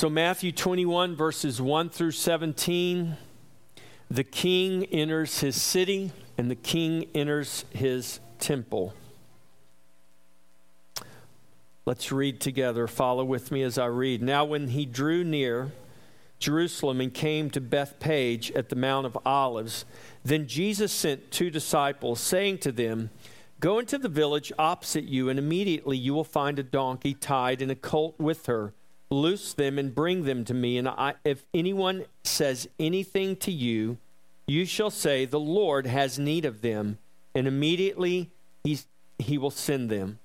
So, Matthew 21, verses 1 through 17 the king enters his city, and the king enters his temple. Let's read together. Follow with me as I read. Now, when he drew near Jerusalem and came to Bethphage at the Mount of Olives, then Jesus sent two disciples, saying to them, Go into the village opposite you, and immediately you will find a donkey tied and a colt with her loose them and bring them to me. And I, if anyone says anything to you, you shall say, The Lord has need of them, and immediately he's, he will send them.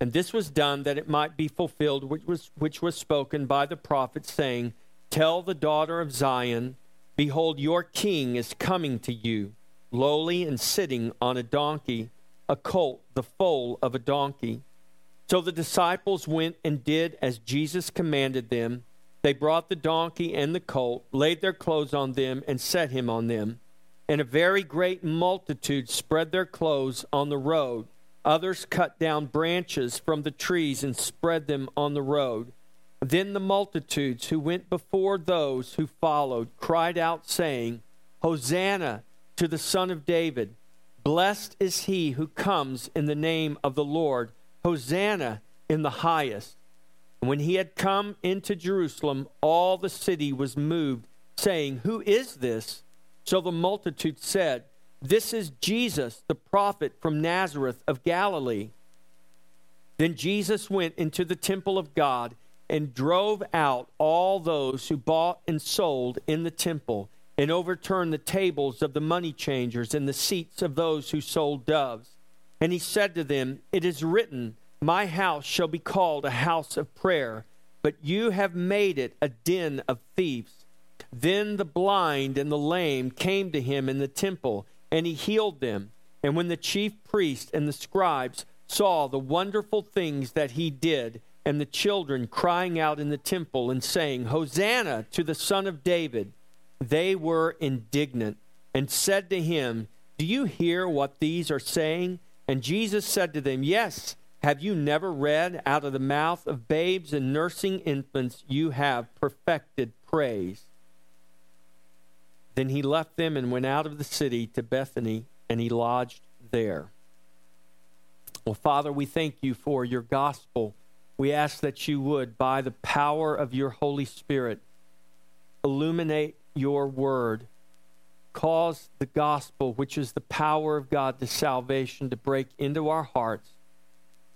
And this was done that it might be fulfilled, which was, which was spoken by the prophet, saying, Tell the daughter of Zion, Behold, your king is coming to you, lowly and sitting on a donkey, a colt, the foal of a donkey. So the disciples went and did as Jesus commanded them. They brought the donkey and the colt, laid their clothes on them, and set him on them. And a very great multitude spread their clothes on the road. Others cut down branches from the trees and spread them on the road. Then the multitudes who went before those who followed cried out, saying, Hosanna to the Son of David! Blessed is he who comes in the name of the Lord! Hosanna in the highest. And when he had come into Jerusalem, all the city was moved, saying, Who is this? So the multitude said, This is Jesus, the prophet from Nazareth of Galilee. Then Jesus went into the temple of God and drove out all those who bought and sold in the temple, and overturned the tables of the money changers and the seats of those who sold doves. And he said to them, It is written, My house shall be called a house of prayer, but you have made it a den of thieves. Then the blind and the lame came to him in the temple, and he healed them. And when the chief priests and the scribes saw the wonderful things that he did, and the children crying out in the temple and saying, Hosanna to the Son of David, they were indignant and said to him, Do you hear what these are saying? And Jesus said to them, Yes, have you never read, out of the mouth of babes and nursing infants, you have perfected praise? Then he left them and went out of the city to Bethany, and he lodged there. Well, Father, we thank you for your gospel. We ask that you would, by the power of your Holy Spirit, illuminate your word cause the gospel, which is the power of God to salvation, to break into our hearts,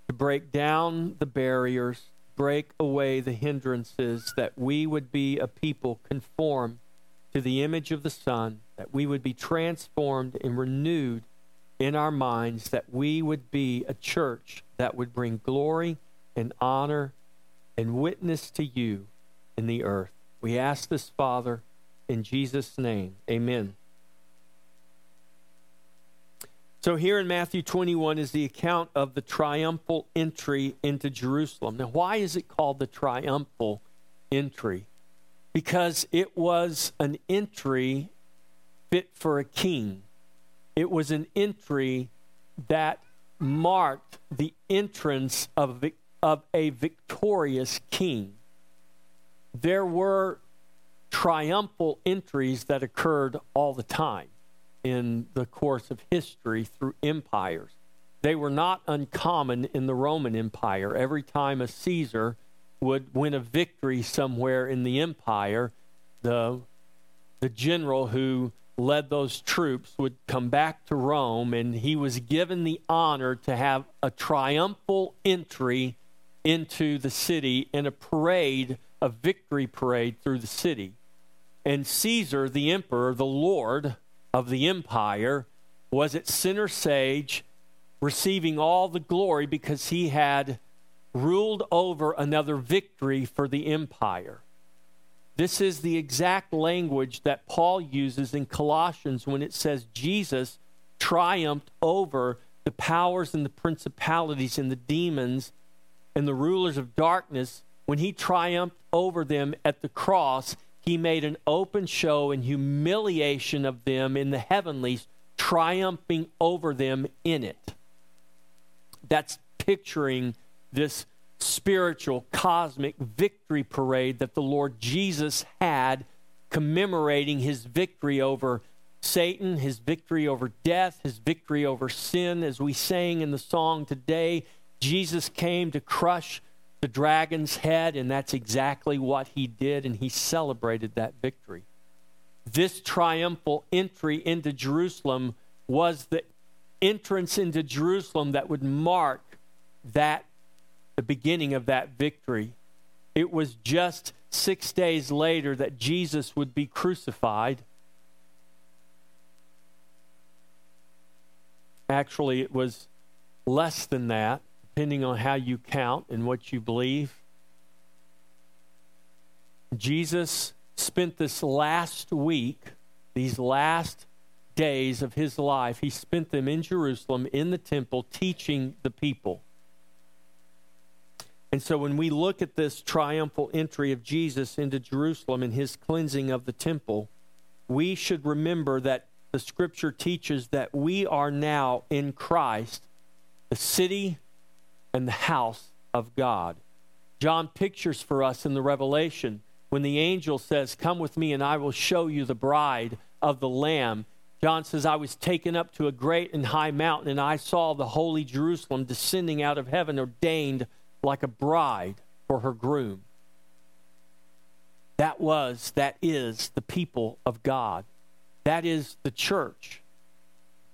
to break down the barriers, break away the hindrances, that we would be a people conformed to the image of the Son, that we would be transformed and renewed in our minds, that we would be a church that would bring glory and honor and witness to you in the earth. We ask this, Father, in Jesus' name. Amen. So, here in Matthew 21 is the account of the triumphal entry into Jerusalem. Now, why is it called the triumphal entry? Because it was an entry fit for a king, it was an entry that marked the entrance of, of a victorious king. There were triumphal entries that occurred all the time in the course of history through empires. They were not uncommon in the Roman Empire. Every time a Caesar would win a victory somewhere in the empire, the, the general who led those troops would come back to Rome and he was given the honor to have a triumphal entry into the city in a parade, a victory parade through the city. And Caesar, the emperor, the Lord, of the empire was at center stage, receiving all the glory because he had ruled over another victory for the empire. This is the exact language that Paul uses in Colossians when it says Jesus triumphed over the powers and the principalities and the demons and the rulers of darkness. When he triumphed over them at the cross, he made an open show and humiliation of them in the heavenlies, triumphing over them in it. That's picturing this spiritual, cosmic victory parade that the Lord Jesus had commemorating his victory over Satan, his victory over death, his victory over sin. As we sang in the song today, Jesus came to crush the dragon's head, and that's exactly what he did, and he celebrated that victory. This triumphal entry into Jerusalem was the entrance into Jerusalem that would mark that the beginning of that victory. It was just six days later that Jesus would be crucified. Actually, it was less than that, depending on how you count and what you believe. Jesus spent this last week, these last days of his life, he spent them in Jerusalem, in the temple, teaching the people. And so when we look at this triumphal entry of Jesus into Jerusalem and his cleansing of the temple, we should remember that the scripture teaches that we are now in Christ, the city and the house of God. John pictures for us in the Revelation when the angel says, Come with me and I will show you the bride of the Lamb. John says, I was taken up to a great and high mountain, and I saw the holy Jerusalem descending out of heaven, ordained like a bride for her groom. That was, that is the people of God. That is the church.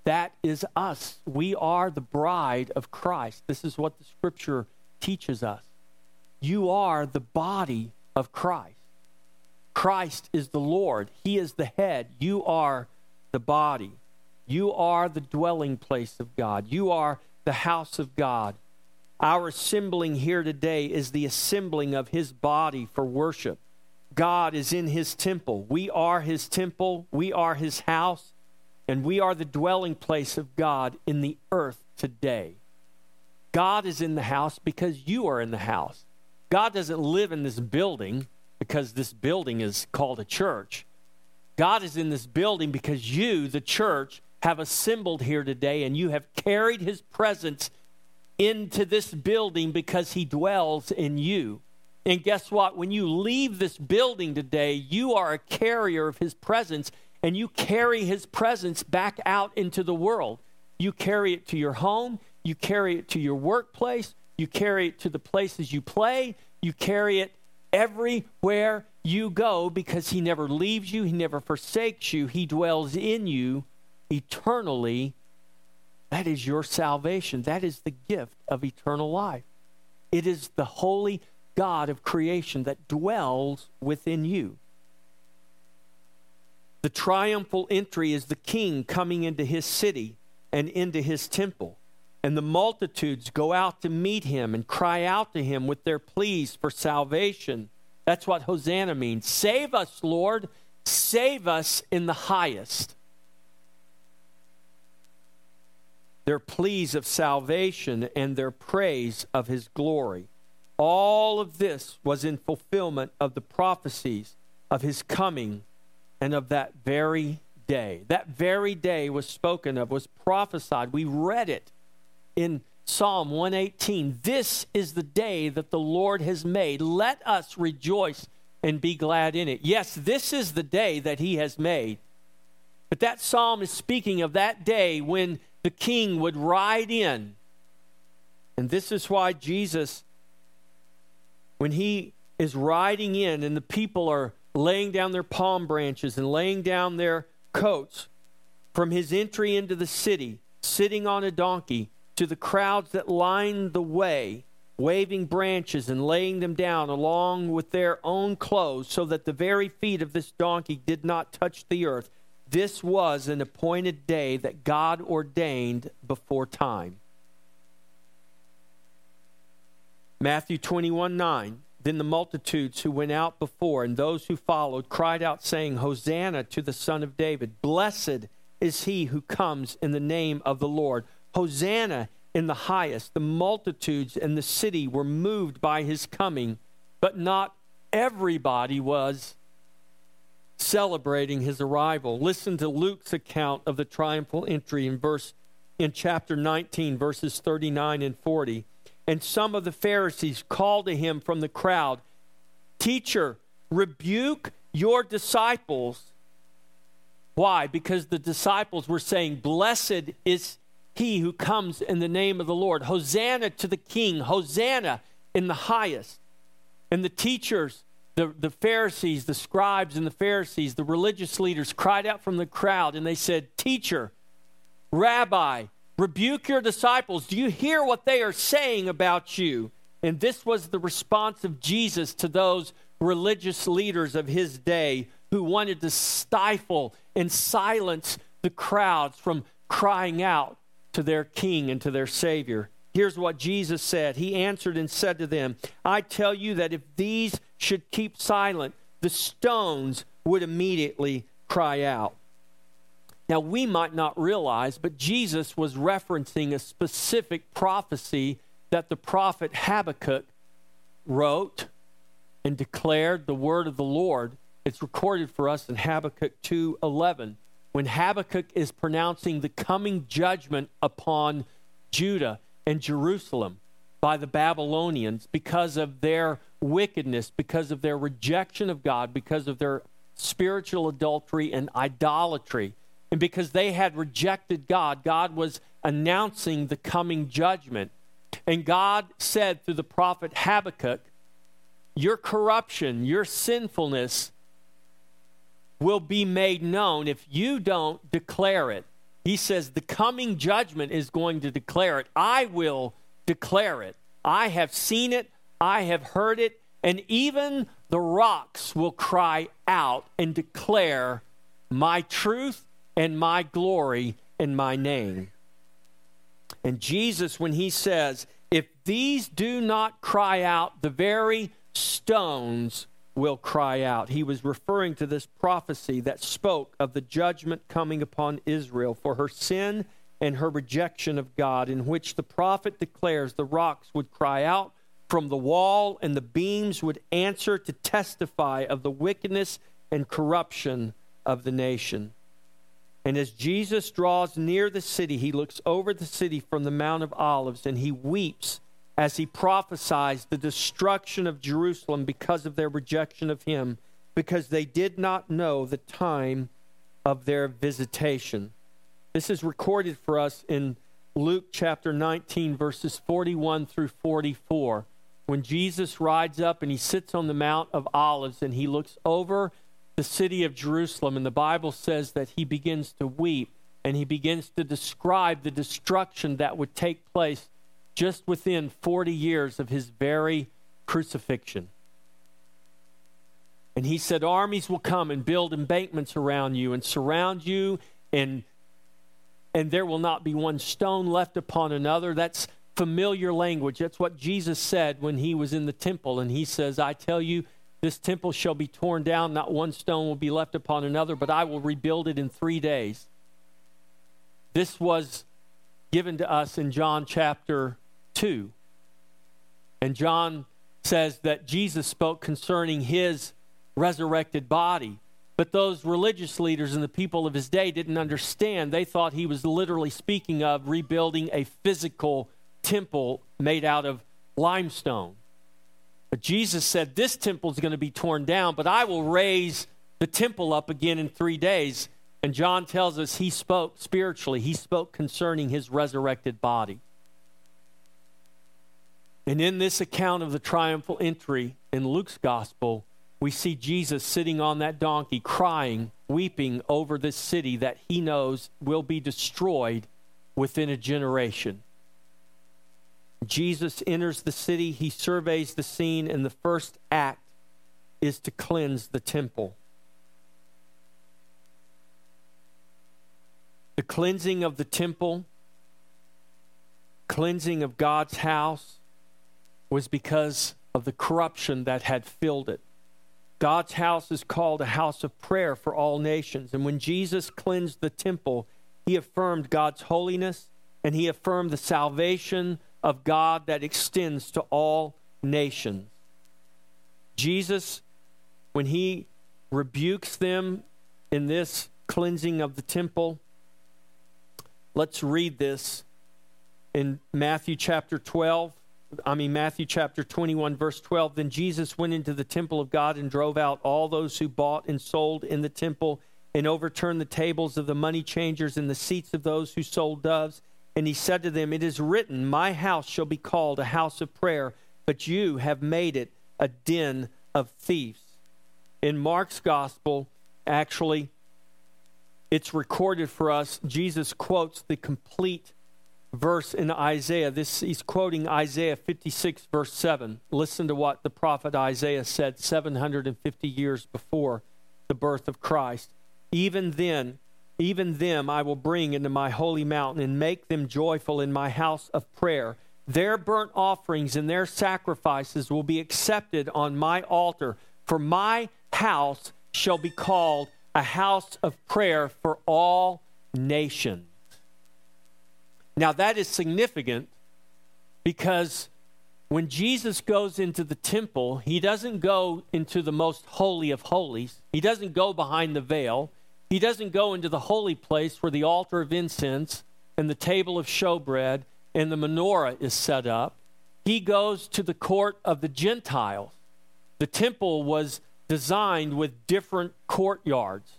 That is us. We are the bride of Christ. This is what the scripture teaches us. You are the body of Christ. Christ is the Lord, He is the head. You are the body. You are the dwelling place of God. You are the house of God. Our assembling here today is the assembling of His body for worship. God is in His temple. We are His temple. We are His house. And we are the dwelling place of God in the earth today. God is in the house because you are in the house. God doesn't live in this building because this building is called a church. God is in this building because you, the church, have assembled here today and you have carried His presence into this building because he dwells in you. And guess what? When you leave this building today, you are a carrier of his presence and you carry his presence back out into the world. You carry it to your home, you carry it to your workplace, you carry it to the places you play, you carry it everywhere you go because he never leaves you, he never forsakes you, he dwells in you eternally that is your salvation. That is the gift of eternal life. It is the holy God of creation that dwells within you. The triumphal entry is the king coming into his city and into his temple. And the multitudes go out to meet him and cry out to him with their pleas for salvation. That's what Hosanna means. Save us, Lord. Save us in the highest. their pleas of salvation, and their praise of his glory. All of this was in fulfillment of the prophecies of his coming and of that very day. That very day was spoken of, was prophesied. We read it in Psalm 118. This is the day that the Lord has made. Let us rejoice and be glad in it. Yes, this is the day that he has made. But that psalm is speaking of that day when the king would ride in. And this is why Jesus, when he is riding in and the people are laying down their palm branches and laying down their coats from his entry into the city, sitting on a donkey, to the crowds that lined the way, waving branches and laying them down along with their own clothes, so that the very feet of this donkey did not touch the earth. This was an appointed day that God ordained before time. Matthew 21 9. Then the multitudes who went out before and those who followed cried out, saying, Hosanna to the Son of David. Blessed is he who comes in the name of the Lord. Hosanna in the highest. The multitudes in the city were moved by his coming, but not everybody was celebrating his arrival. Listen to Luke's account of the triumphal entry in verse in chapter 19 verses 39 and 40. And some of the Pharisees called to him from the crowd, Teacher, rebuke your disciples. Why? Because the disciples were saying, Blessed is he who comes in the name of the Lord. Hosanna to the King. Hosanna in the highest. And the teachers, the, the Pharisees, the scribes and the Pharisees, the religious leaders cried out from the crowd and they said, Teacher, Rabbi, rebuke your disciples. Do you hear what they are saying about you? And this was the response of Jesus to those religious leaders of his day who wanted to stifle and silence the crowds from crying out to their king and to their savior. Here's what Jesus said. He answered and said to them, I tell you that if these should keep silent, the stones would immediately cry out. Now, we might not realize, but Jesus was referencing a specific prophecy that the prophet Habakkuk wrote and declared the word of the Lord. It's recorded for us in Habakkuk 2:11 when Habakkuk is pronouncing the coming judgment upon Judah and Jerusalem by the Babylonians because of their wickedness, because of their rejection of God, because of their spiritual adultery and idolatry. And because they had rejected God, God was announcing the coming judgment. And God said through the prophet Habakkuk, Your corruption, your sinfulness will be made known if you don't declare it. He says, The coming judgment is going to declare it. I will declare it. I have seen it, I have heard it, and even the rocks will cry out and declare my truth and my glory and my name. And Jesus, when he says, If these do not cry out, the very stones will cry out. He was referring to this prophecy that spoke of the judgment coming upon Israel for her sin and her rejection of God, in which the prophet declares the rocks would cry out from the wall and the beams would answer to testify of the wickedness and corruption of the nation. And as Jesus draws near the city, he looks over the city from the Mount of Olives and he weeps as he prophesies the destruction of Jerusalem because of their rejection of him, because they did not know the time of their visitation. This is recorded for us in Luke chapter 19, verses 41 through 44. When Jesus rides up and he sits on the Mount of Olives and he looks over the city of Jerusalem, and the Bible says that he begins to weep and he begins to describe the destruction that would take place just within 40 years of his very crucifixion. And he said, Armies will come and build embankments around you and surround you, and, and there will not be one stone left upon another. That's familiar language. That's what Jesus said when he was in the temple. And he says, I tell you, this temple shall be torn down, not one stone will be left upon another, but I will rebuild it in three days. This was given to us in John chapter 2. And John says that Jesus spoke concerning his resurrected body. But those religious leaders and the people of his day didn't understand. They thought he was literally speaking of rebuilding a physical temple made out of limestone. But Jesus said, This temple is going to be torn down, but I will raise the temple up again in three days. And John tells us he spoke spiritually, he spoke concerning his resurrected body. And in this account of the triumphal entry in Luke's gospel, we see Jesus sitting on that donkey, crying, weeping over this city that he knows will be destroyed within a generation. Jesus enters the city, he surveys the scene, and the first act is to cleanse the temple. The cleansing of the temple, cleansing of God's house, was because of the corruption that had filled it. God's house is called a house of prayer for all nations. And when Jesus cleansed the temple, he affirmed God's holiness and he affirmed the salvation of God that extends to all nations. Jesus, when he rebukes them in this cleansing of the temple, let's read this in Matthew chapter 12 I mean Matthew chapter 21 verse 12, then Jesus went into the temple of God and drove out all those who bought and sold in the temple and overturned the tables of the money changers and the seats of those who sold doves. And he said to them, It is written, My house shall be called a house of prayer, but you have made it a den of thieves. In Mark's gospel, actually, it's recorded for us. Jesus quotes the complete verse in Isaiah. This he's quoting Isaiah 56 verse 7. Listen to what the prophet Isaiah said 750 years before the birth of Christ. Even then, even them I will bring into my holy mountain and make them joyful in my house of prayer. Their burnt offerings and their sacrifices will be accepted on my altar, for my house shall be called a house of prayer for all nations. Now, that is significant because when Jesus goes into the temple, he doesn't go into the most holy of holies, he doesn't go behind the veil. He doesn't go into the holy place where the altar of incense and the table of showbread and the menorah is set up. He goes to the court of the Gentiles. The temple was designed with different courtyards,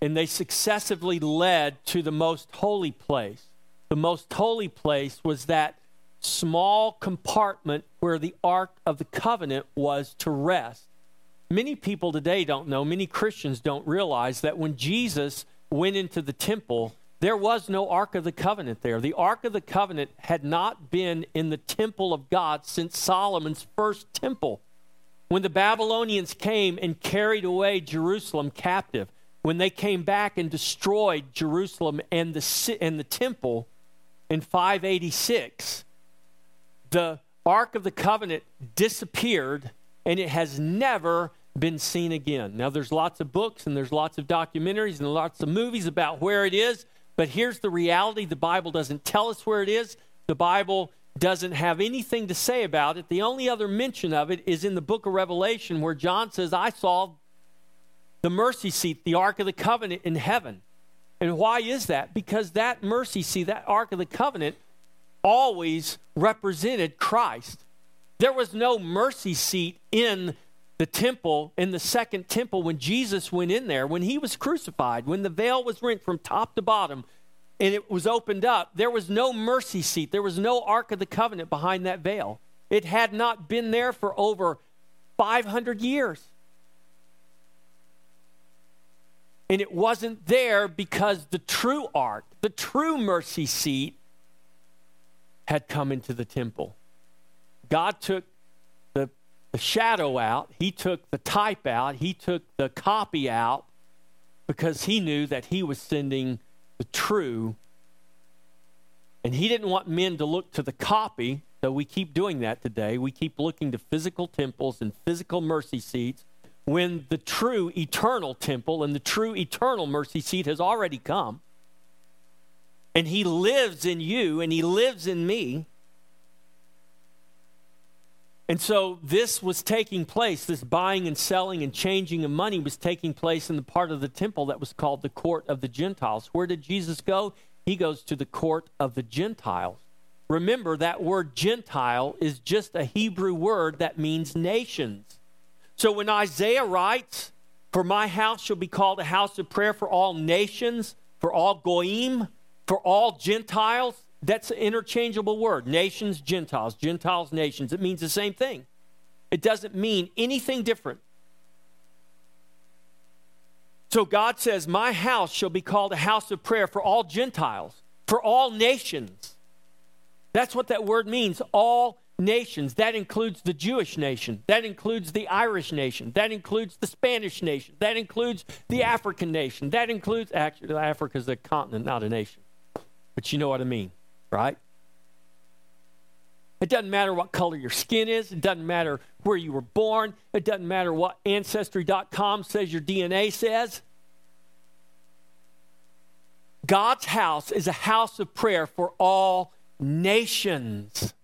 and they successively led to the most holy place. The most holy place was that small compartment where the Ark of the Covenant was to rest. Many people today don't know, many Christians don't realize that when Jesus went into the temple, there was no Ark of the Covenant there. The Ark of the Covenant had not been in the temple of God since Solomon's first temple. When the Babylonians came and carried away Jerusalem captive, when they came back and destroyed Jerusalem and the, and the temple in 586, the Ark of the Covenant disappeared and it has never been seen again. Now, there's lots of books and there's lots of documentaries and lots of movies about where it is, but here's the reality the Bible doesn't tell us where it is. The Bible doesn't have anything to say about it. The only other mention of it is in the book of Revelation, where John says, I saw the mercy seat, the Ark of the Covenant in heaven. And why is that? Because that mercy seat, that Ark of the Covenant, always represented Christ. There was no mercy seat in the temple, in the second temple, when Jesus went in there, when he was crucified, when the veil was rent from top to bottom and it was opened up, there was no mercy seat. There was no Ark of the Covenant behind that veil. It had not been there for over 500 years. And it wasn't there because the true ark, the true mercy seat, had come into the temple. God took the shadow out, he took the type out, he took the copy out because he knew that he was sending the true. And he didn't want men to look to the copy, though we keep doing that today. We keep looking to physical temples and physical mercy seats when the true eternal temple and the true eternal mercy seat has already come. And he lives in you and he lives in me. And so this was taking place, this buying and selling and changing of money was taking place in the part of the temple that was called the court of the Gentiles. Where did Jesus go? He goes to the court of the Gentiles. Remember, that word Gentile is just a Hebrew word that means nations. So when Isaiah writes, For my house shall be called a house of prayer for all nations, for all Goyim, for all Gentiles, that's an interchangeable word. Nations, Gentiles, Gentiles, nations. It means the same thing. It doesn't mean anything different. So God says, My house shall be called a house of prayer for all Gentiles, for all nations. That's what that word means, all nations. That includes the Jewish nation. That includes the Irish nation. That includes the Spanish nation. That includes the African nation. That includes, actually, Africa is a continent, not a nation. But you know what I mean right? It doesn't matter what color your skin is. It doesn't matter where you were born. It doesn't matter what Ancestry.com says your DNA says. God's house is a house of prayer for all nations.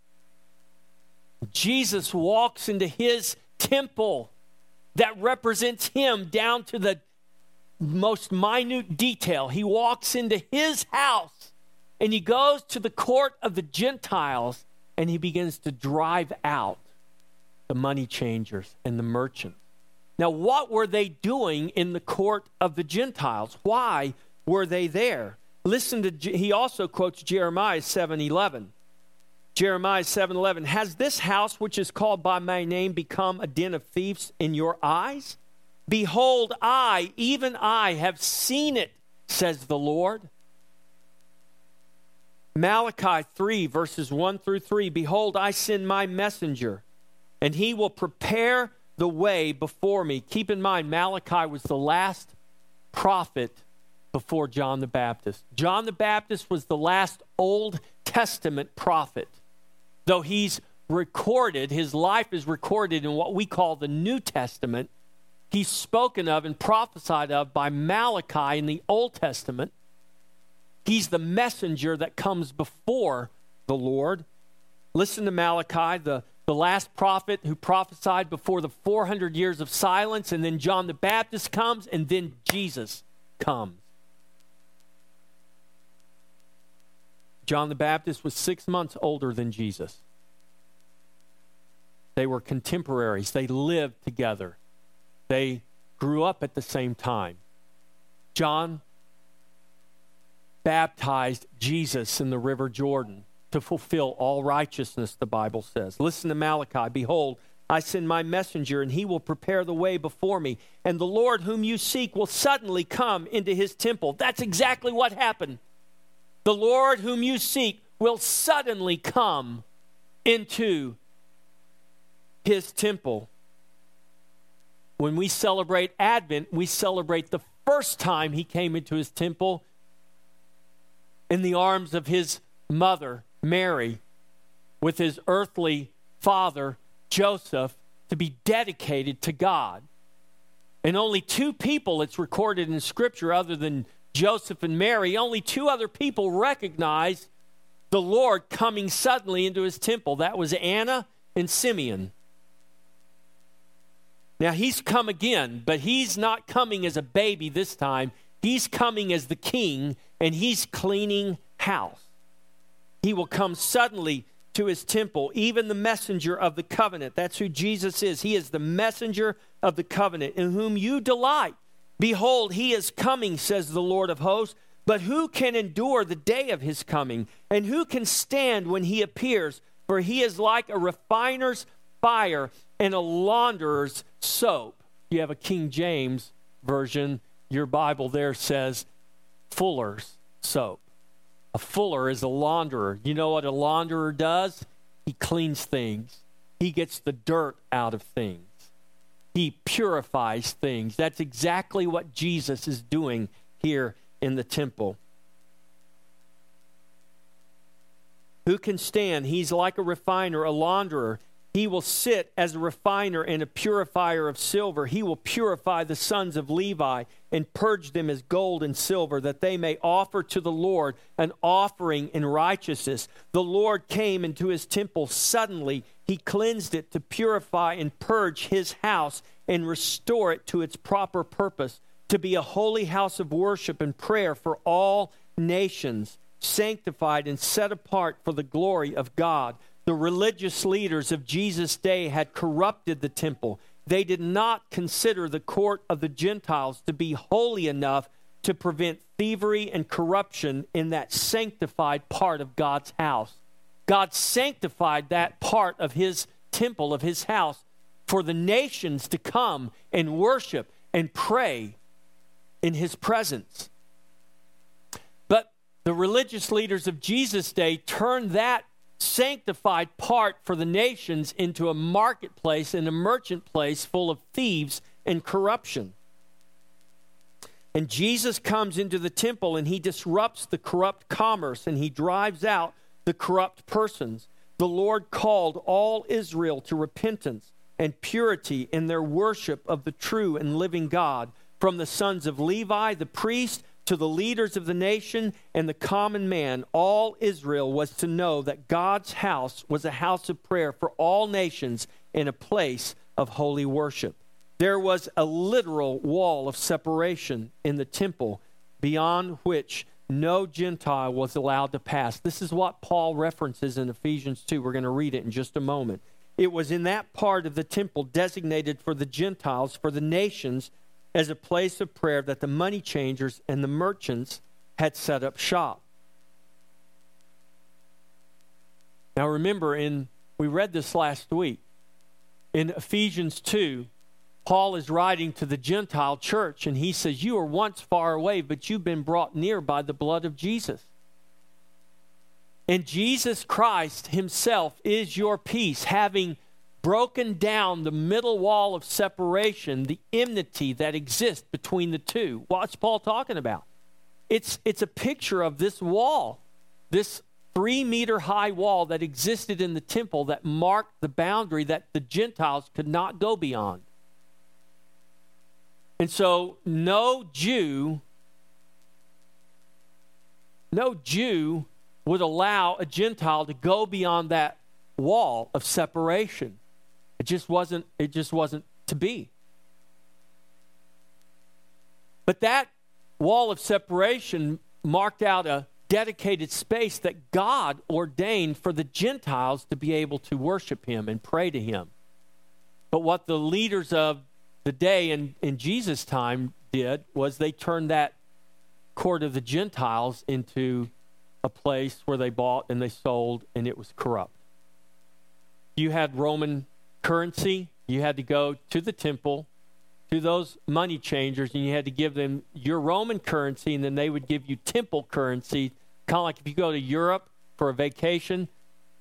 Jesus walks into his temple that represents him down to the most minute detail. He walks into his house and he goes to the court of the Gentiles and he begins to drive out the money changers and the merchants. Now, what were they doing in the court of the Gentiles? Why were they there? Listen to he also quotes Jeremiah 7:11. Jeremiah 7:11 Has this house which is called by my name become a den of thieves in your eyes? Behold, I, even I have seen it, says the Lord. Malachi 3 verses 1 through 3 Behold, I send my messenger, and he will prepare the way before me. Keep in mind, Malachi was the last prophet before John the Baptist. John the Baptist was the last Old Testament prophet. Though he's recorded, his life is recorded in what we call the New Testament, he's spoken of and prophesied of by Malachi in the Old Testament. He's the messenger that comes before the Lord. Listen to Malachi, the the last prophet who prophesied before the 400 years of silence, and then John the Baptist comes, and then Jesus comes. John the Baptist was six months older than Jesus. They were contemporaries, they lived together, they grew up at the same time. John baptized Jesus in the River Jordan to fulfill all righteousness, the Bible says. Listen to Malachi. Behold, I send my messenger, and he will prepare the way before me. And the Lord whom you seek will suddenly come into his temple. That's exactly what happened. The Lord whom you seek will suddenly come into his temple. When we celebrate Advent, we celebrate the first time he came into his temple in the arms of his mother, Mary with his earthly father, Joseph, to be dedicated to God. And only two people, it's recorded in Scripture, other than Joseph and Mary, only two other people recognize the Lord coming suddenly into his temple. That was Anna and Simeon. Now he's come again, but he's not coming as a baby this time. He's coming as the king, and he's cleaning house. He will come suddenly to his temple, even the messenger of the covenant. That's who Jesus is. He is the messenger of the covenant, in whom you delight. Behold, he is coming, says the Lord of hosts. But who can endure the day of his coming? And who can stand when he appears? For he is like a refiner's fire and a launderer's soap. You have a King James version. Your Bible there says fuller's soap. A fuller is a launderer. You know what a launderer does? He cleans things, he gets the dirt out of things, he purifies things. That's exactly what Jesus is doing here in the temple. Who can stand? He's like a refiner, a launderer. He will sit as a refiner and a purifier of silver. He will purify the sons of Levi and purge them as gold and silver, that they may offer to the Lord an offering in righteousness. The Lord came into his temple suddenly. He cleansed it to purify and purge his house and restore it to its proper purpose, to be a holy house of worship and prayer for all nations, sanctified and set apart for the glory of God. The religious leaders of Jesus' day had corrupted the temple. They did not consider the court of the Gentiles to be holy enough to prevent thievery and corruption in that sanctified part of God's house. God sanctified that part of his temple, of his house, for the nations to come and worship and pray in his presence. But the religious leaders of Jesus' day turned that sanctified part for the nations into a marketplace and a merchant place full of thieves and corruption. And Jesus comes into the temple and he disrupts the corrupt commerce and he drives out the corrupt persons. The Lord called all Israel to repentance and purity in their worship of the true and living God, from the sons of Levi, the priest, to the leaders of the nation and the common man, all Israel was to know that God's house was a house of prayer for all nations and a place of holy worship. There was a literal wall of separation in the temple beyond which no Gentile was allowed to pass. This is what Paul references in Ephesians 2. We're going to read it in just a moment. It was in that part of the temple designated for the Gentiles, for the nations, as a place of prayer that the money changers and the merchants had set up shop. Now remember in we read this last week in Ephesians 2 Paul is writing to the Gentile church and he says you were once far away but you've been brought near by the blood of Jesus. And Jesus Christ himself is your peace having broken down the middle wall of separation, the enmity that exists between the two. What's Paul talking about? It's, it's a picture of this wall, this three meter high wall that existed in the temple that marked the boundary that the Gentiles could not go beyond. And so, no Jew, no Jew would allow a Gentile to go beyond that wall of separation. It just wasn't it just wasn't to be. But that wall of separation marked out a dedicated space that God ordained for the Gentiles to be able to worship him and pray to him. But what the leaders of the day in, in Jesus' time did was they turned that court of the Gentiles into a place where they bought and they sold and it was corrupt. You had Roman currency. You had to go to the temple, to those money changers, and you had to give them your Roman currency, and then they would give you temple currency. Kind of like if you go to Europe for a vacation,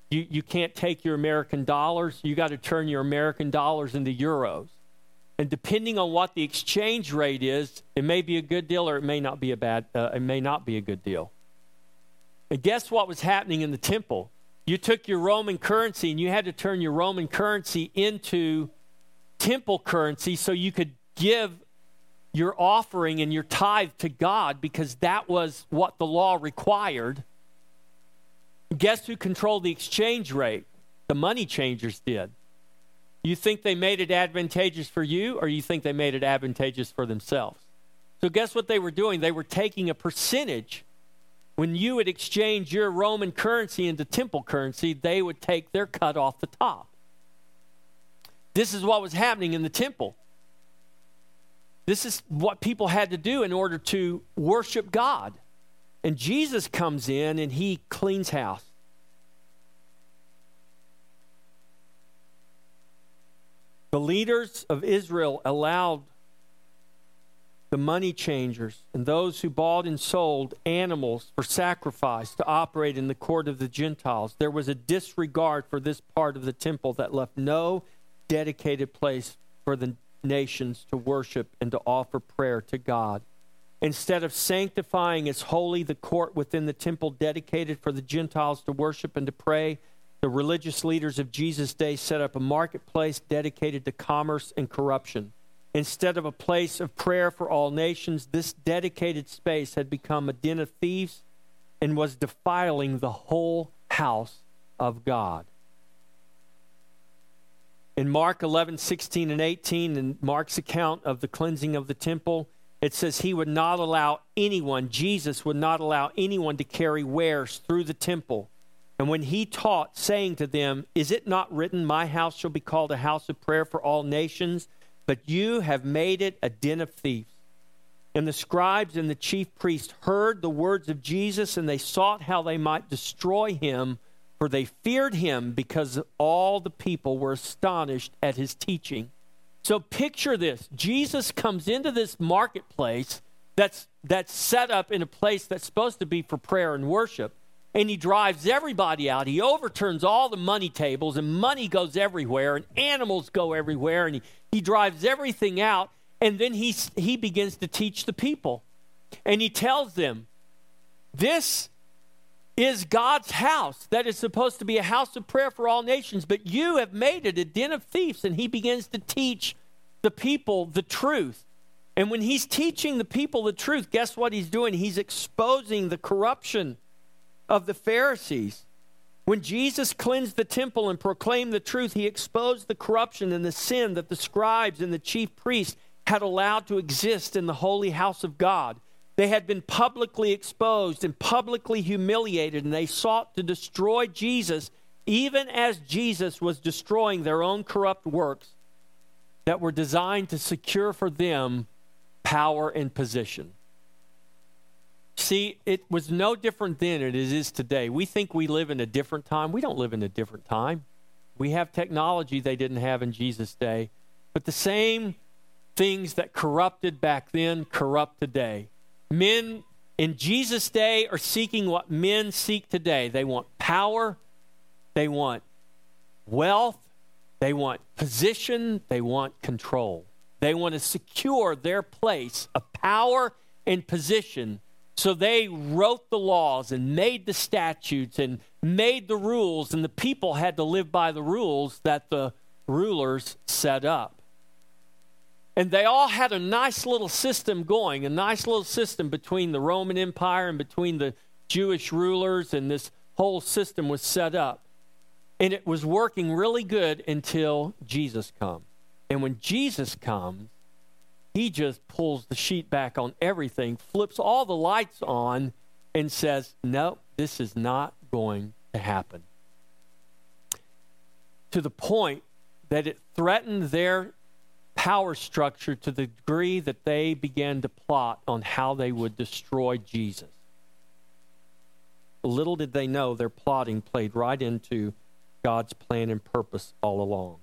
you, you can't take your American dollars. You got to turn your American dollars into euros. And depending on what the exchange rate is, it may be a good deal or it may not be a bad. Uh, it may not be a good deal. And guess what was happening in the temple? You took your Roman currency and you had to turn your Roman currency into temple currency so you could give your offering and your tithe to God because that was what the law required. Guess who controlled the exchange rate? The money changers did. You think they made it advantageous for you, or you think they made it advantageous for themselves? So, guess what they were doing? They were taking a percentage when you would exchange your Roman currency into temple currency, they would take their cut off the top. This is what was happening in the temple. This is what people had to do in order to worship God. And Jesus comes in and he cleans house. The leaders of Israel allowed the money changers, and those who bought and sold animals for sacrifice to operate in the court of the Gentiles. There was a disregard for this part of the temple that left no dedicated place for the nations to worship and to offer prayer to God. Instead of sanctifying as holy the court within the temple dedicated for the Gentiles to worship and to pray, the religious leaders of Jesus' day set up a marketplace dedicated to commerce and corruption. Instead of a place of prayer for all nations, this dedicated space had become a den of thieves and was defiling the whole house of God. In Mark 11, 16, and 18, in Mark's account of the cleansing of the temple, it says he would not allow anyone, Jesus would not allow anyone to carry wares through the temple. And when he taught, saying to them, Is it not written, My house shall be called a house of prayer for all nations? But you have made it a den of thieves. And the scribes and the chief priests heard the words of Jesus, and they sought how they might destroy him, for they feared him because all the people were astonished at his teaching. So picture this Jesus comes into this marketplace that's, that's set up in a place that's supposed to be for prayer and worship and he drives everybody out. He overturns all the money tables, and money goes everywhere, and animals go everywhere, and he, he drives everything out. And then he, he begins to teach the people. And he tells them, This is God's house that is supposed to be a house of prayer for all nations, but you have made it a den of thieves. And he begins to teach the people the truth. And when he's teaching the people the truth, guess what he's doing? He's exposing the corruption of the Pharisees. When Jesus cleansed the temple and proclaimed the truth, he exposed the corruption and the sin that the scribes and the chief priests had allowed to exist in the holy house of God. They had been publicly exposed and publicly humiliated, and they sought to destroy Jesus, even as Jesus was destroying their own corrupt works that were designed to secure for them power and position. See, it was no different then than it is today. We think we live in a different time. We don't live in a different time. We have technology they didn't have in Jesus' day. But the same things that corrupted back then corrupt today. Men in Jesus' day are seeking what men seek today. They want power, they want wealth, they want position, they want control. They want to secure their place of power and position. So they wrote the laws and made the statutes and made the rules, and the people had to live by the rules that the rulers set up. And they all had a nice little system going, a nice little system between the Roman Empire and between the Jewish rulers, and this whole system was set up. And it was working really good until Jesus comes. And when Jesus comes, he just pulls the sheet back on everything, flips all the lights on, and says, No, this is not going to happen. To the point that it threatened their power structure to the degree that they began to plot on how they would destroy Jesus. Little did they know their plotting played right into God's plan and purpose all along.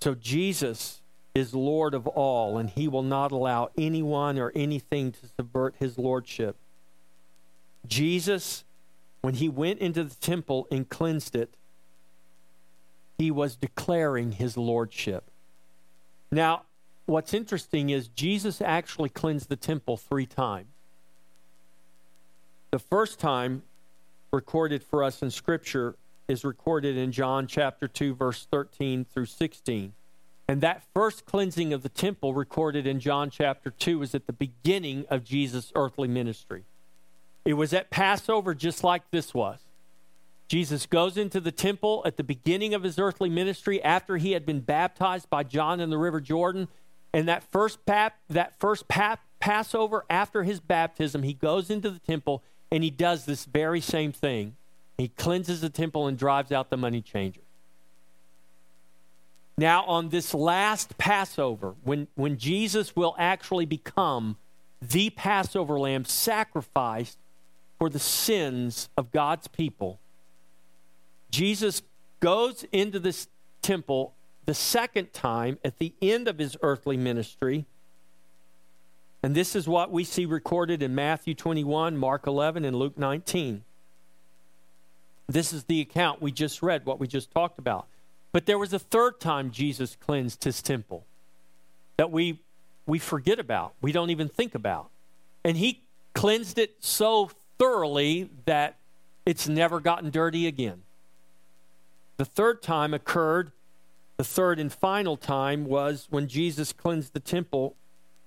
So Jesus is Lord of all, and he will not allow anyone or anything to subvert his lordship. Jesus, when he went into the temple and cleansed it, he was declaring his lordship. Now, what's interesting is Jesus actually cleansed the temple three times. The first time recorded for us in Scripture is recorded in John chapter 2, verse 13 through 16. And that first cleansing of the temple, recorded in John chapter 2, was at the beginning of Jesus' earthly ministry. It was at Passover, just like this was. Jesus goes into the temple at the beginning of his earthly ministry after he had been baptized by John in the River Jordan. And that first, pap, that first pap, Passover after his baptism, he goes into the temple and he does this very same thing. He cleanses the temple and drives out the money changers. Now, on this last Passover, when, when Jesus will actually become the Passover lamb sacrificed for the sins of God's people, Jesus goes into this temple the second time at the end of his earthly ministry. And this is what we see recorded in Matthew 21, Mark 11, and Luke 19. This is the account we just read, what we just talked about. But there was a third time Jesus cleansed his temple that we, we forget about, we don't even think about. And he cleansed it so thoroughly that it's never gotten dirty again. The third time occurred, the third and final time was when Jesus cleansed the temple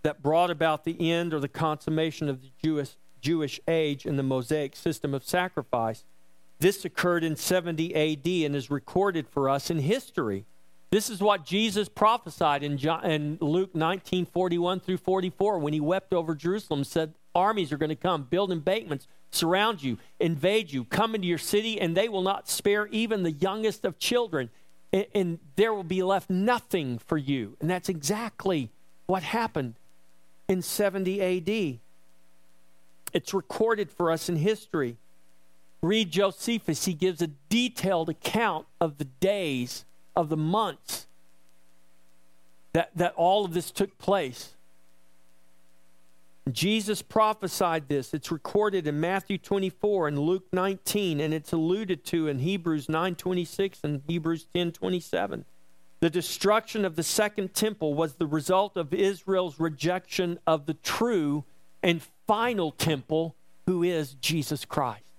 that brought about the end or the consummation of the Jewish, Jewish age and the Mosaic system of sacrifice. This occurred in 70 AD and is recorded for us in history. This is what Jesus prophesied in, John, in Luke 19 41 through 44 when he wept over Jerusalem, said, Armies are going to come, build embankments, surround you, invade you, come into your city, and they will not spare even the youngest of children. And, and there will be left nothing for you. And that's exactly what happened in 70 AD. It's recorded for us in history. Read Josephus, he gives a detailed account of the days, of the months that, that all of this took place. Jesus prophesied this. It's recorded in Matthew 24 and Luke 19, and it's alluded to in Hebrews 9:26 and Hebrews 10:27. The destruction of the second temple was the result of Israel's rejection of the true and final temple, who is Jesus Christ.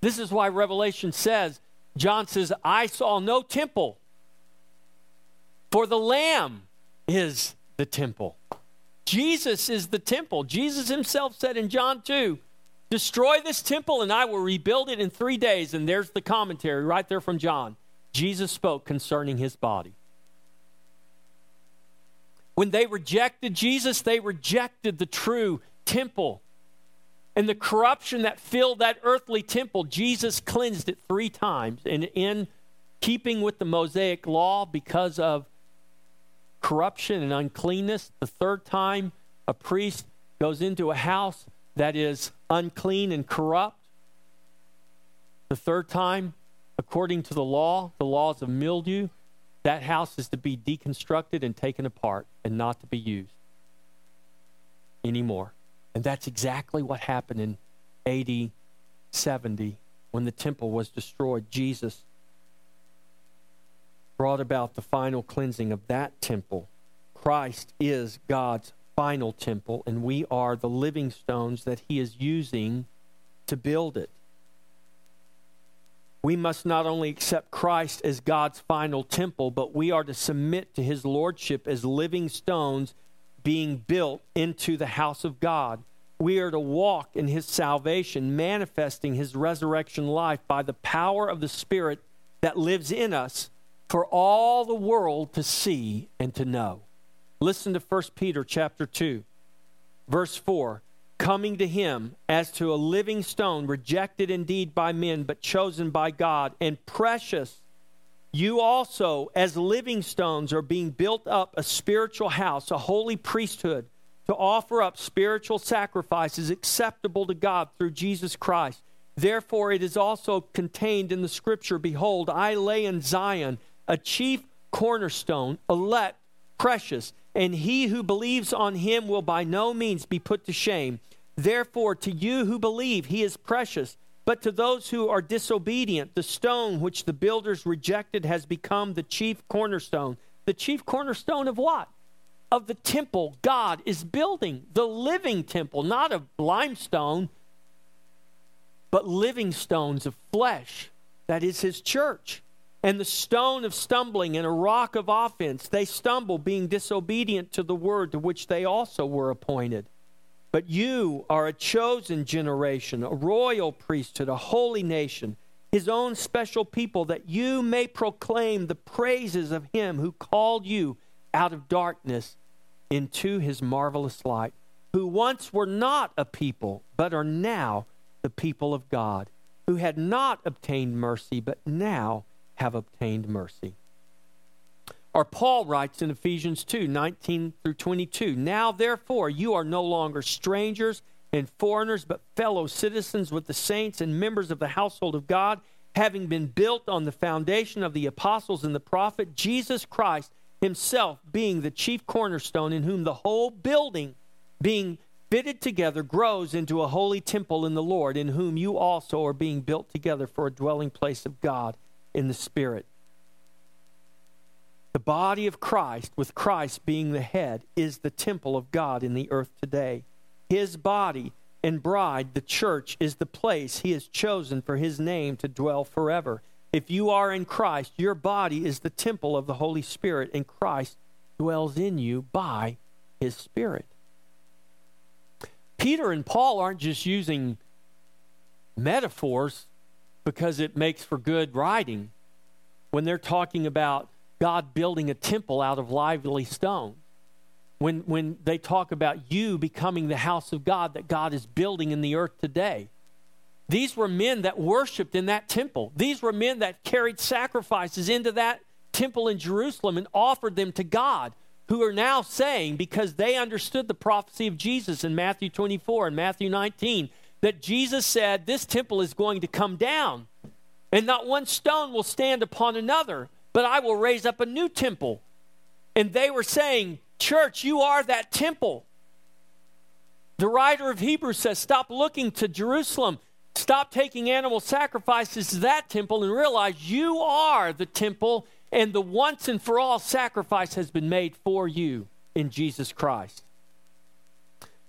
This is why Revelation says, John says, I saw no temple, for the Lamb is the temple. Jesus is the temple. Jesus himself said in John 2, Destroy this temple and I will rebuild it in three days. And there's the commentary right there from John. Jesus spoke concerning his body. When they rejected Jesus, they rejected the true temple. And the corruption that filled that earthly temple, Jesus cleansed it three times. And in keeping with the Mosaic law, because of corruption and uncleanness, the third time a priest goes into a house that is unclean and corrupt, the third time, according to the law, the laws of mildew, that house is to be deconstructed and taken apart and not to be used anymore. And that's exactly what happened in AD 70 when the temple was destroyed. Jesus brought about the final cleansing of that temple. Christ is God's final temple, and we are the living stones that He is using to build it. We must not only accept Christ as God's final temple, but we are to submit to His Lordship as living stones being built into the house of God. We are to walk in his salvation, manifesting his resurrection life by the power of the Spirit that lives in us for all the world to see and to know. Listen to 1 Peter chapter 2, verse 4. Coming to him as to a living stone, rejected indeed by men, but chosen by God, and precious you also, as living stones, are being built up a spiritual house, a holy priesthood, to offer up spiritual sacrifices acceptable to God through Jesus Christ. Therefore, it is also contained in the scripture Behold, I lay in Zion a chief cornerstone, elect, precious, and he who believes on him will by no means be put to shame. Therefore, to you who believe, he is precious. But to those who are disobedient, the stone which the builders rejected has become the chief cornerstone. The chief cornerstone of what? Of the temple God is building, the living temple, not of limestone, but living stones of flesh. That is his church. And the stone of stumbling and a rock of offense, they stumble, being disobedient to the word to which they also were appointed. But you are a chosen generation, a royal priesthood, a holy nation, his own special people, that you may proclaim the praises of him who called you out of darkness into his marvelous light, who once were not a people, but are now the people of God, who had not obtained mercy, but now have obtained mercy. Or Paul writes in Ephesians 2 19 through 22 Now therefore you are no longer strangers and foreigners, but fellow citizens with the saints and members of the household of God, having been built on the foundation of the apostles and the prophet, Jesus Christ himself being the chief cornerstone, in whom the whole building being fitted together grows into a holy temple in the Lord, in whom you also are being built together for a dwelling place of God in the Spirit. The body of Christ, with Christ being the head, is the temple of God in the earth today. His body and bride, the church, is the place he has chosen for his name to dwell forever. If you are in Christ, your body is the temple of the Holy Spirit, and Christ dwells in you by his Spirit. Peter and Paul aren't just using metaphors because it makes for good writing when they're talking about God building a temple out of lively stone. When, when they talk about you becoming the house of God that God is building in the earth today. These were men that worshiped in that temple. These were men that carried sacrifices into that temple in Jerusalem and offered them to God, who are now saying, because they understood the prophecy of Jesus in Matthew 24 and Matthew 19, that Jesus said, This temple is going to come down, and not one stone will stand upon another but I will raise up a new temple. And they were saying, Church, you are that temple. The writer of Hebrews says, Stop looking to Jerusalem. Stop taking animal sacrifices to that temple and realize you are the temple, and the once and for all sacrifice has been made for you in Jesus Christ.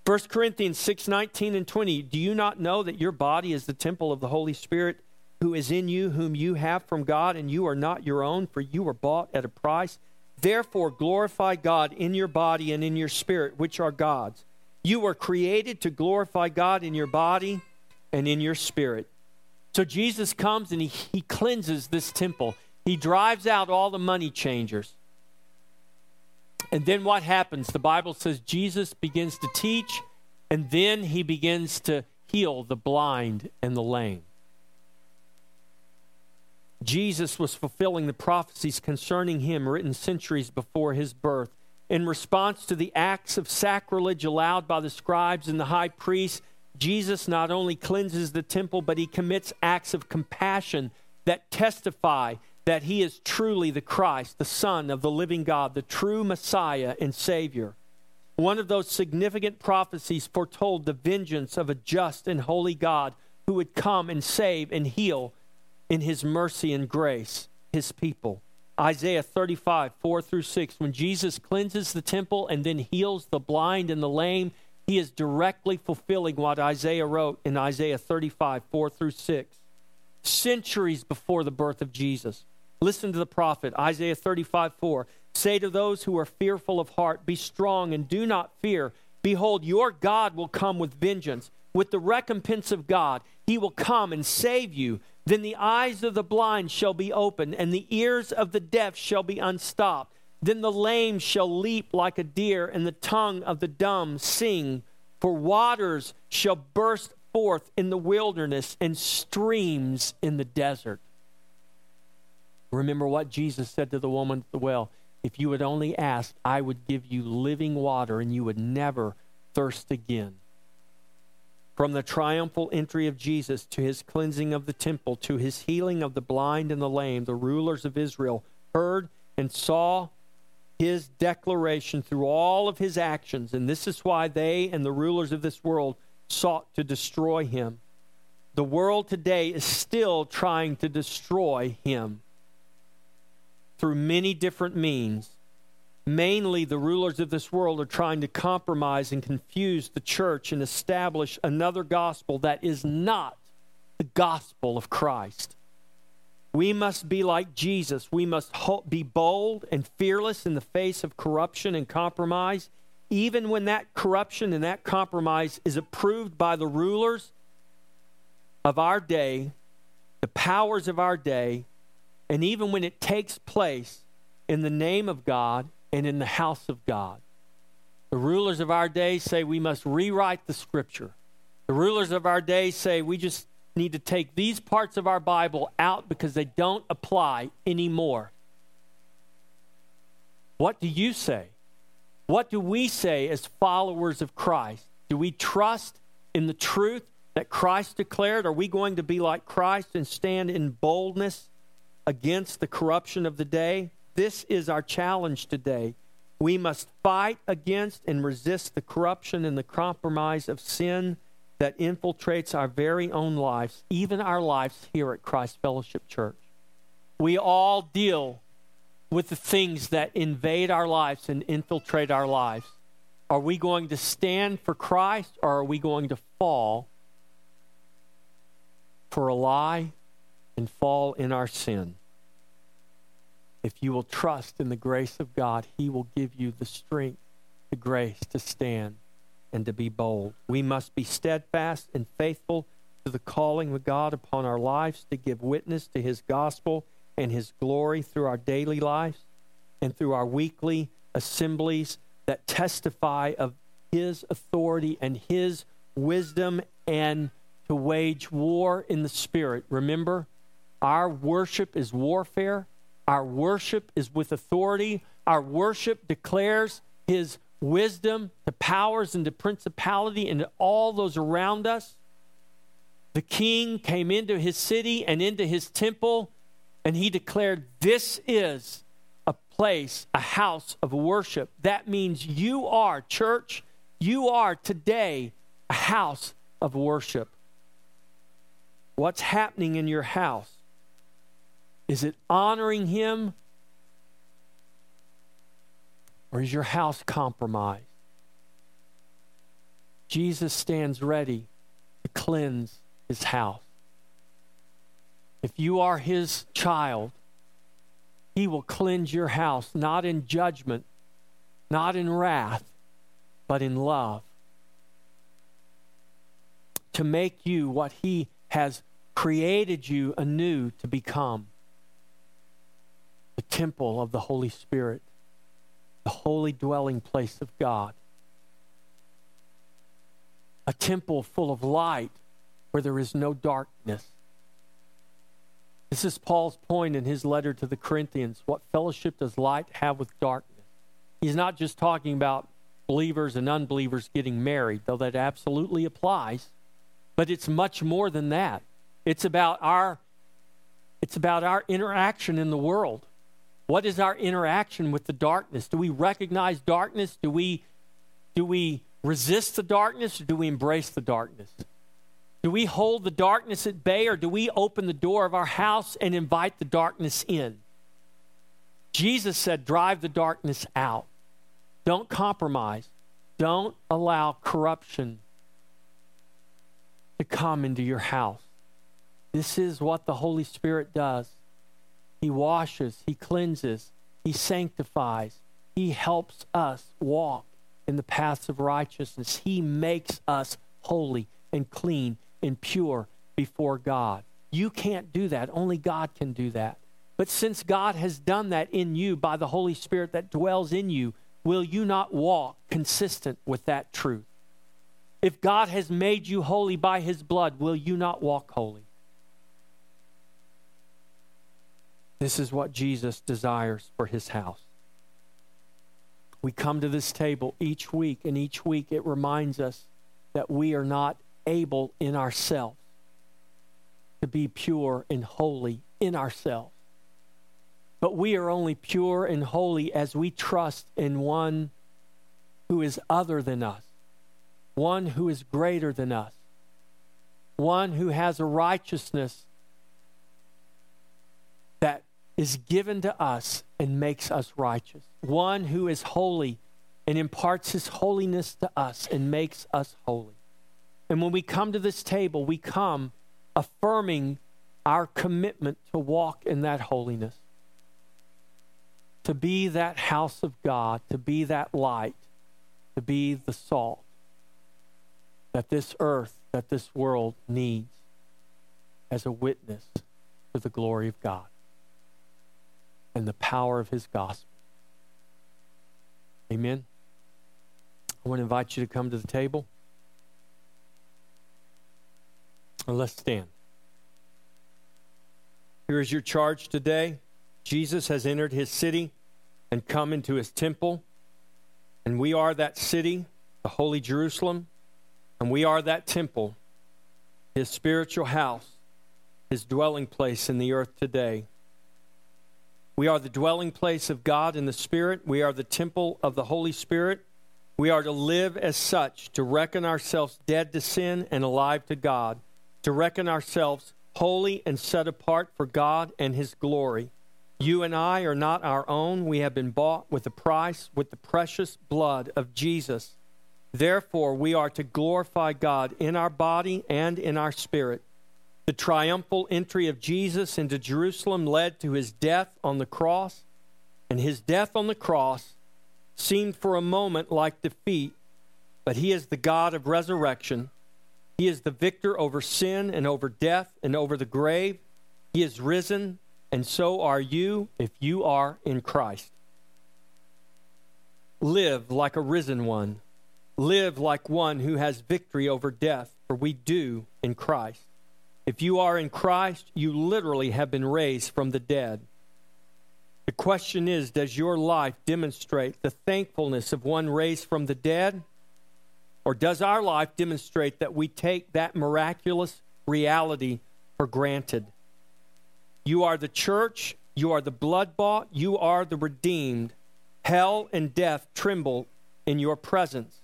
1 Corinthians 6 19 and 20. Do you not know that your body is the temple of the Holy Spirit? Who is in you, whom you have from God, and you are not your own, for you were bought at a price. Therefore, glorify God in your body and in your spirit, which are God's. You were created to glorify God in your body and in your spirit. So Jesus comes and he, he cleanses this temple. He drives out all the money changers. And then what happens? The Bible says Jesus begins to teach, and then he begins to heal the blind and the lame. Jesus was fulfilling the prophecies concerning him written centuries before his birth. In response to the acts of sacrilege allowed by the scribes and the high priests, Jesus not only cleanses the temple, but he commits acts of compassion that testify that he is truly the Christ, the Son of the living God, the true Messiah and Savior. One of those significant prophecies foretold the vengeance of a just and holy God who would come and save and heal in his mercy and grace his people. Isaiah 35, 4 through 6. When Jesus cleanses the temple and then heals the blind and the lame, he is directly fulfilling what Isaiah wrote in Isaiah 35, 4 through 6. Centuries before the birth of Jesus. Listen to the prophet, Isaiah 35, 4. Say to those who are fearful of heart, Be strong and do not fear. Behold, your God will come with vengeance. With the recompense of God, he will come and save you. Then the eyes of the blind shall be opened, and the ears of the deaf shall be unstopped. Then the lame shall leap like a deer, and the tongue of the dumb sing. For waters shall burst forth in the wilderness, and streams in the desert. Remember what Jesus said to the woman at the well if you would only ask, I would give you living water, and you would never thirst again. From the triumphal entry of Jesus to his cleansing of the temple to his healing of the blind and the lame, the rulers of Israel heard and saw his declaration through all of his actions. And this is why they and the rulers of this world sought to destroy him. The world today is still trying to destroy him through many different means. Mainly, the rulers of this world are trying to compromise and confuse the church and establish another gospel that is not the gospel of Christ. We must be like Jesus. We must be bold and fearless in the face of corruption and compromise, even when that corruption and that compromise is approved by the rulers of our day, the powers of our day, and even when it takes place in the name of God and in the house of God. The rulers of our day say we must rewrite the scripture. The rulers of our day say we just need to take these parts of our Bible out because they don't apply anymore. What do you say? What do we say as followers of Christ? Do we trust in the truth that Christ declared? Are we going to be like Christ and stand in boldness against the corruption of the day? This is our challenge today. We must fight against and resist the corruption and the compromise of sin that infiltrates our very own lives, even our lives here at Christ Fellowship Church. We all deal with the things that invade our lives and infiltrate our lives. Are we going to stand for Christ or are we going to fall for a lie and fall in our sin? If you will trust in the grace of God, He will give you the strength, the grace to stand and to be bold. We must be steadfast and faithful to the calling of God upon our lives to give witness to His gospel and His glory through our daily lives and through our weekly assemblies that testify of His authority and His wisdom and to wage war in the Spirit. Remember, our worship is warfare. Our worship is with authority. Our worship declares His wisdom to powers and to principality and to all those around us. The king came into his city and into his temple, and he declared, This is a place, a house of worship. That means you are, church, you are today a house of worship. What's happening in your house? Is it honoring Him? Or is your house compromised? Jesus stands ready to cleanse His house. If you are His child, He will cleanse your house, not in judgment, not in wrath, but in love. To make you what He has created you anew to become temple of the Holy Spirit, the holy dwelling place of God, a temple full of light where there is no darkness. This is Paul's point in his letter to the Corinthians. What fellowship does light have with darkness? He's not just talking about believers and unbelievers getting married, though that absolutely applies, but it's much more than that. It's about our it's about our interaction in the world. What is our interaction with the darkness? Do we recognize darkness? Do we do we resist the darkness or do we embrace the darkness? Do we hold the darkness at bay or do we open the door of our house and invite the darkness in? Jesus said, drive the darkness out. Don't compromise. Don't allow corruption to come into your house. This is what the Holy Spirit does. He washes, He cleanses, He sanctifies, He helps us walk in the paths of righteousness. He makes us holy and clean and pure before God. You can't do that. Only God can do that. But since God has done that in you by the Holy Spirit that dwells in you, will you not walk consistent with that truth? If God has made you holy by his blood, will you not walk holy? This is what Jesus desires for his house. We come to this table each week, and each week it reminds us that we are not able in ourselves to be pure and holy in ourselves. But we are only pure and holy as we trust in one who is other than us, one who is greater than us, one who has a righteousness is given to us and makes us righteous, one who is holy and imparts his holiness to us and makes us holy. And when we come to this table, we come affirming our commitment to walk in that holiness, to be that house of God, to be that light, to be the salt that this earth, that this world needs as a witness to the glory of God and the power of his gospel. Amen. I want to invite you to come to the table. And let's stand. Here is your charge today. Jesus has entered his city and come into his temple. And we are that city, the holy Jerusalem. And we are that temple, his spiritual house, his dwelling place in the earth today. We are the dwelling place of God in the Spirit. We are the temple of the Holy Spirit. We are to live as such, to reckon ourselves dead to sin and alive to God to reckon ourselves holy and set apart for God and His glory. You and I are not our own. We have been bought with a price, with the precious blood of Jesus. Therefore, we are to glorify God in our body and in our spirit. The triumphal entry of Jesus into Jerusalem led to his death on the cross, and his death on the cross seemed for a moment like defeat, but he is the God of resurrection he is the victor over sin and over death and over the grave. He is risen, and so are you if you are in Christ. Live like a risen one. Live like one who has victory over death, for we do in Christ. If you are in Christ, you literally have been raised from the dead. The question is Does your life demonstrate the thankfulness of one raised from the dead? Or does our life demonstrate that we take that miraculous reality for granted? You are the church, you are the blood bought, you are the redeemed. Hell and death tremble in your presence,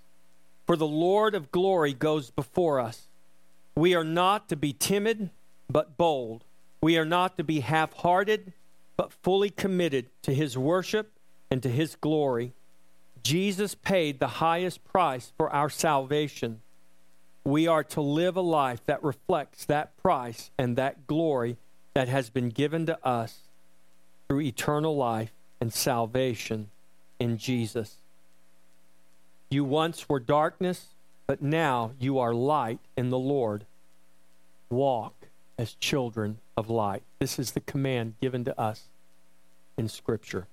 for the Lord of glory goes before us. We are not to be timid, but bold. We are not to be half hearted, but fully committed to his worship and to his glory. Jesus paid the highest price for our salvation. We are to live a life that reflects that price and that glory that has been given to us through eternal life and salvation in Jesus. You once were darkness, but now you are light in the Lord. Walk as children of light. This is the command given to us in Scripture.